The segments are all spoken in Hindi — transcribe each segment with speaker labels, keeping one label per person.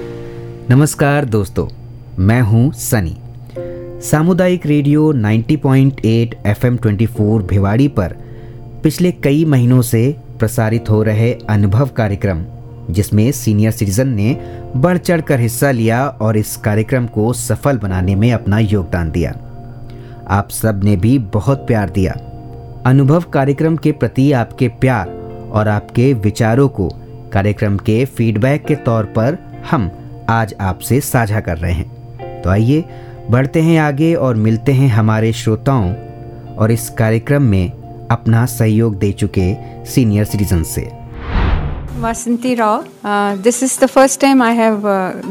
Speaker 1: नमस्कार दोस्तों, मैं हूँ सनी। सामुदायिक रेडियो 90.8 एफएम 24 भिवाड़ी पर पिछले कई महीनों से प्रसारित हो रहे अनुभव कार्यक्रम, जिसमें सीनियर सिटीजन ने बढ़ चढ़ कर हिस्सा लिया और इस कार्यक्रम को सफल बनाने में अपना योगदान दिया। आप सबने भी बहुत प्यार दिया। अनुभव कार्यक्रम के प्रति आपके प्यार और आपके विचारों को कार्यक्रम के फीडबैक के तौर पर हम आज आपसे साझा कर रहे हैं। तो आइए, बढ़ते हैं आगे और मिलते हैं हमारे श्रोताओं और इस कार्यक्रम में अपना सहयोग दे चुके सीनियर सिटीजन से।
Speaker 2: Vasanti Rao this is the first time I have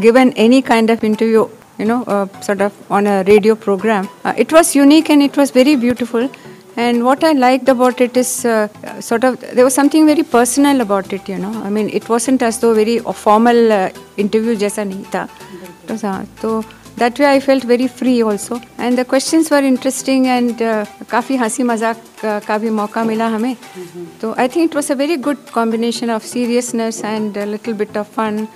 Speaker 2: given any kind of interview you know sort of on a radio program it was unique and it was very beautiful And what I liked about it is uh, sort of there was something very personal about it, you know. I mean, it wasn't as though very formal uh, interview जैसा नहीं था. तो हाँ, तो that way I felt very free also. And the questions were interesting and uh, काफ़ी हंसी मजाक uh, का भी मौका मिला हमें. तो I think it was a very good combination of seriousness and a little bit of fun.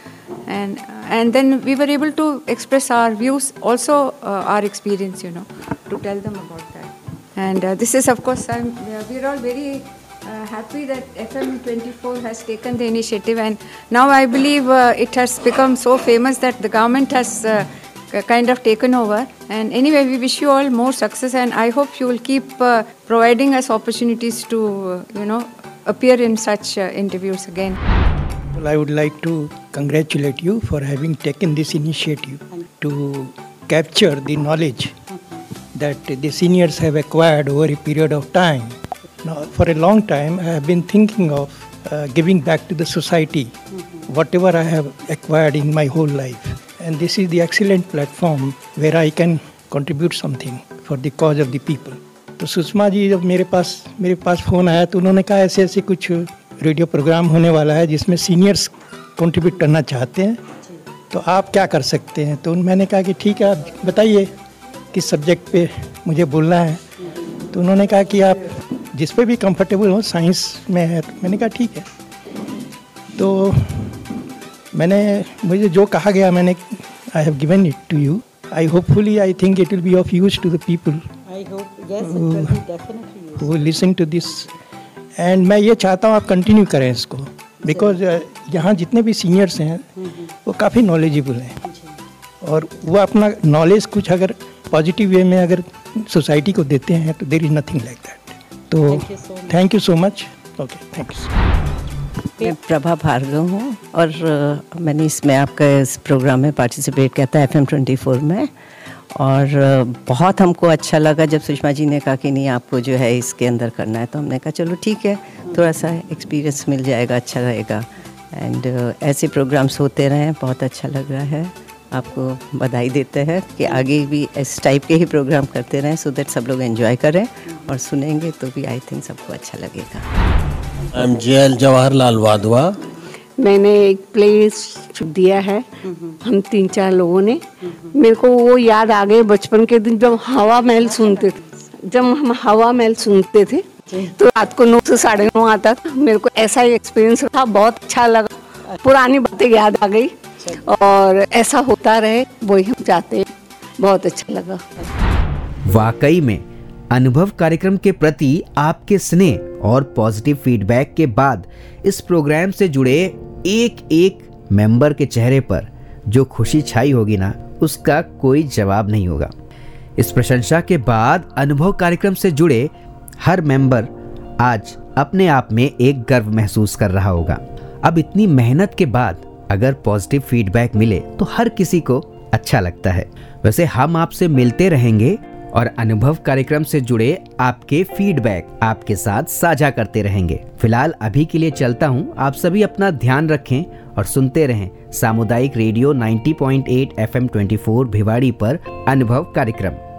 Speaker 2: And and then we were able to express our views, also uh, our experience, you know, to tell them about that. and uh, this is, of course, I'm, uh, we're all very uh, happy that FM24 has taken the initiative, and now I believe uh, it has become so famous that the government has uh, kind of taken over. And anyway, we wish you all more success, and I hope you will keep uh, providing us opportunities to, uh, you know, appear in such uh, interviews again.
Speaker 3: Well, I would like to congratulate you for having taken this initiative to capture the knowledge that the seniors have acquired over a period of time. Now, for a long time, I have been thinking of uh, giving back to the society whatever I have acquired in my whole life. And this is the excellent platform where I can contribute something for the cause of the people. तो सुषमा जी जब मेरे पास मेरे पास फ़ोन आया तो उन्होंने कहा ऐसे ऐसे कुछ रेडियो प्रोग्राम होने वाला है जिसमें सीनियर्स कंट्रीब्यूट करना चाहते हैं तो आप क्या कर सकते हैं तो मैंने कहा कि ठीक है आप बताइए किस सब्जेक्ट पे मुझे बोलना है। तो उन्होंने कहा कि आप जिस पे भी कंफर्टेबल हो साइंस में है तो मैंने कहा ठीक है। तो मैंने मुझे जो कहा गया मैंने I have given it to you I hopefully
Speaker 4: I think it will be of use
Speaker 3: to the people listen to this. And मैं ये चाहता हूँ आप कंटिन्यू करें इसको। बिकॉज़ यहाँ जितने भी सीनियर्स हैं वो काफ़ी नॉलेजेबल हैं। और वो अपना नॉलेज कुछ अगर पॉजिटिव वे में अगर सोसाइटी को देते हैं तो there is nothing like that तो.
Speaker 4: Thank you so much
Speaker 3: okay thank you
Speaker 4: मैं प्रभा भार्गव हूँ और मैंने इसमें आपका इस प्रोग्राम में पार्टिसिपेट किया था एफ़ एम ट्वेंटी फोर में। और बहुत हमको अच्छा लगा जब सुषमा जी ने कहा कि नहीं आपको जो है इसके अंदर करना है तो हमने कहा चलो ठीक है थोड़ा सा एक्सपीरियंस मिल जाएगा अच्छा रहेगा। एंड ऐसे प्रोग्राम्स होते रहें बहुत अच्छा लग रहा है। आपको बधाई देते हैं कि आगे भी इस टाइप के ही प्रोग्राम करते रहें सो दैट सब लोग एंजॉय करें और सुनेंगे तो भी आई थिंक सबको अच्छा लगेगा।
Speaker 5: I am J L Jawaharlal Wadhwa
Speaker 6: मैंने एक प्ले दिया है हम तीन चार लोगों ने। मेरे को वो याद आ गए बचपन के दिन जब हवा महल सुनते थे। जब हम हवा महल सुनते थे तो रात को नौ से साढ़े नौ आता था मेरे को ऐसा ही एक्सपीरियंस था बहुत अच्छा लगा। पुरानी बातें याद आ गई। और ऐसा होता रहे, वही हम चाहते बहुत अच्छा लगा।
Speaker 1: वाकई में, अनुभव कार्यक्रम के प्रति आपके स्नेह और पॉजिटिव फीडबैक के बाद इस प्रोग्राम से जुड़े एक एक मेंबर के चेहरे पर जो खुशी छाई होगी ना, उसका कोई जवाब नहीं होगा। इस प्रशंसा के बाद अनुभव कार्यक्रम से जुड़े हर मेंबर आज अपने आप में एक गर्व महसूस कर रहा होगा। अब इतनी मेहनत के बाद अगर पॉजिटिव फीडबैक मिले तो हर किसी को अच्छा लगता है। वैसे हम आपसे मिलते रहेंगे और अनुभव कार्यक्रम से जुड़े आपके फीडबैक आपके साथ साझा करते रहेंगे। फ़िलहाल अभी के लिए चलता हूँ। आप सभी अपना ध्यान रखें और सुनते रहें सामुदायिक रेडियो 90.8 एफएम 24 भिवाड़ी पर अनुभव कार्यक्रम।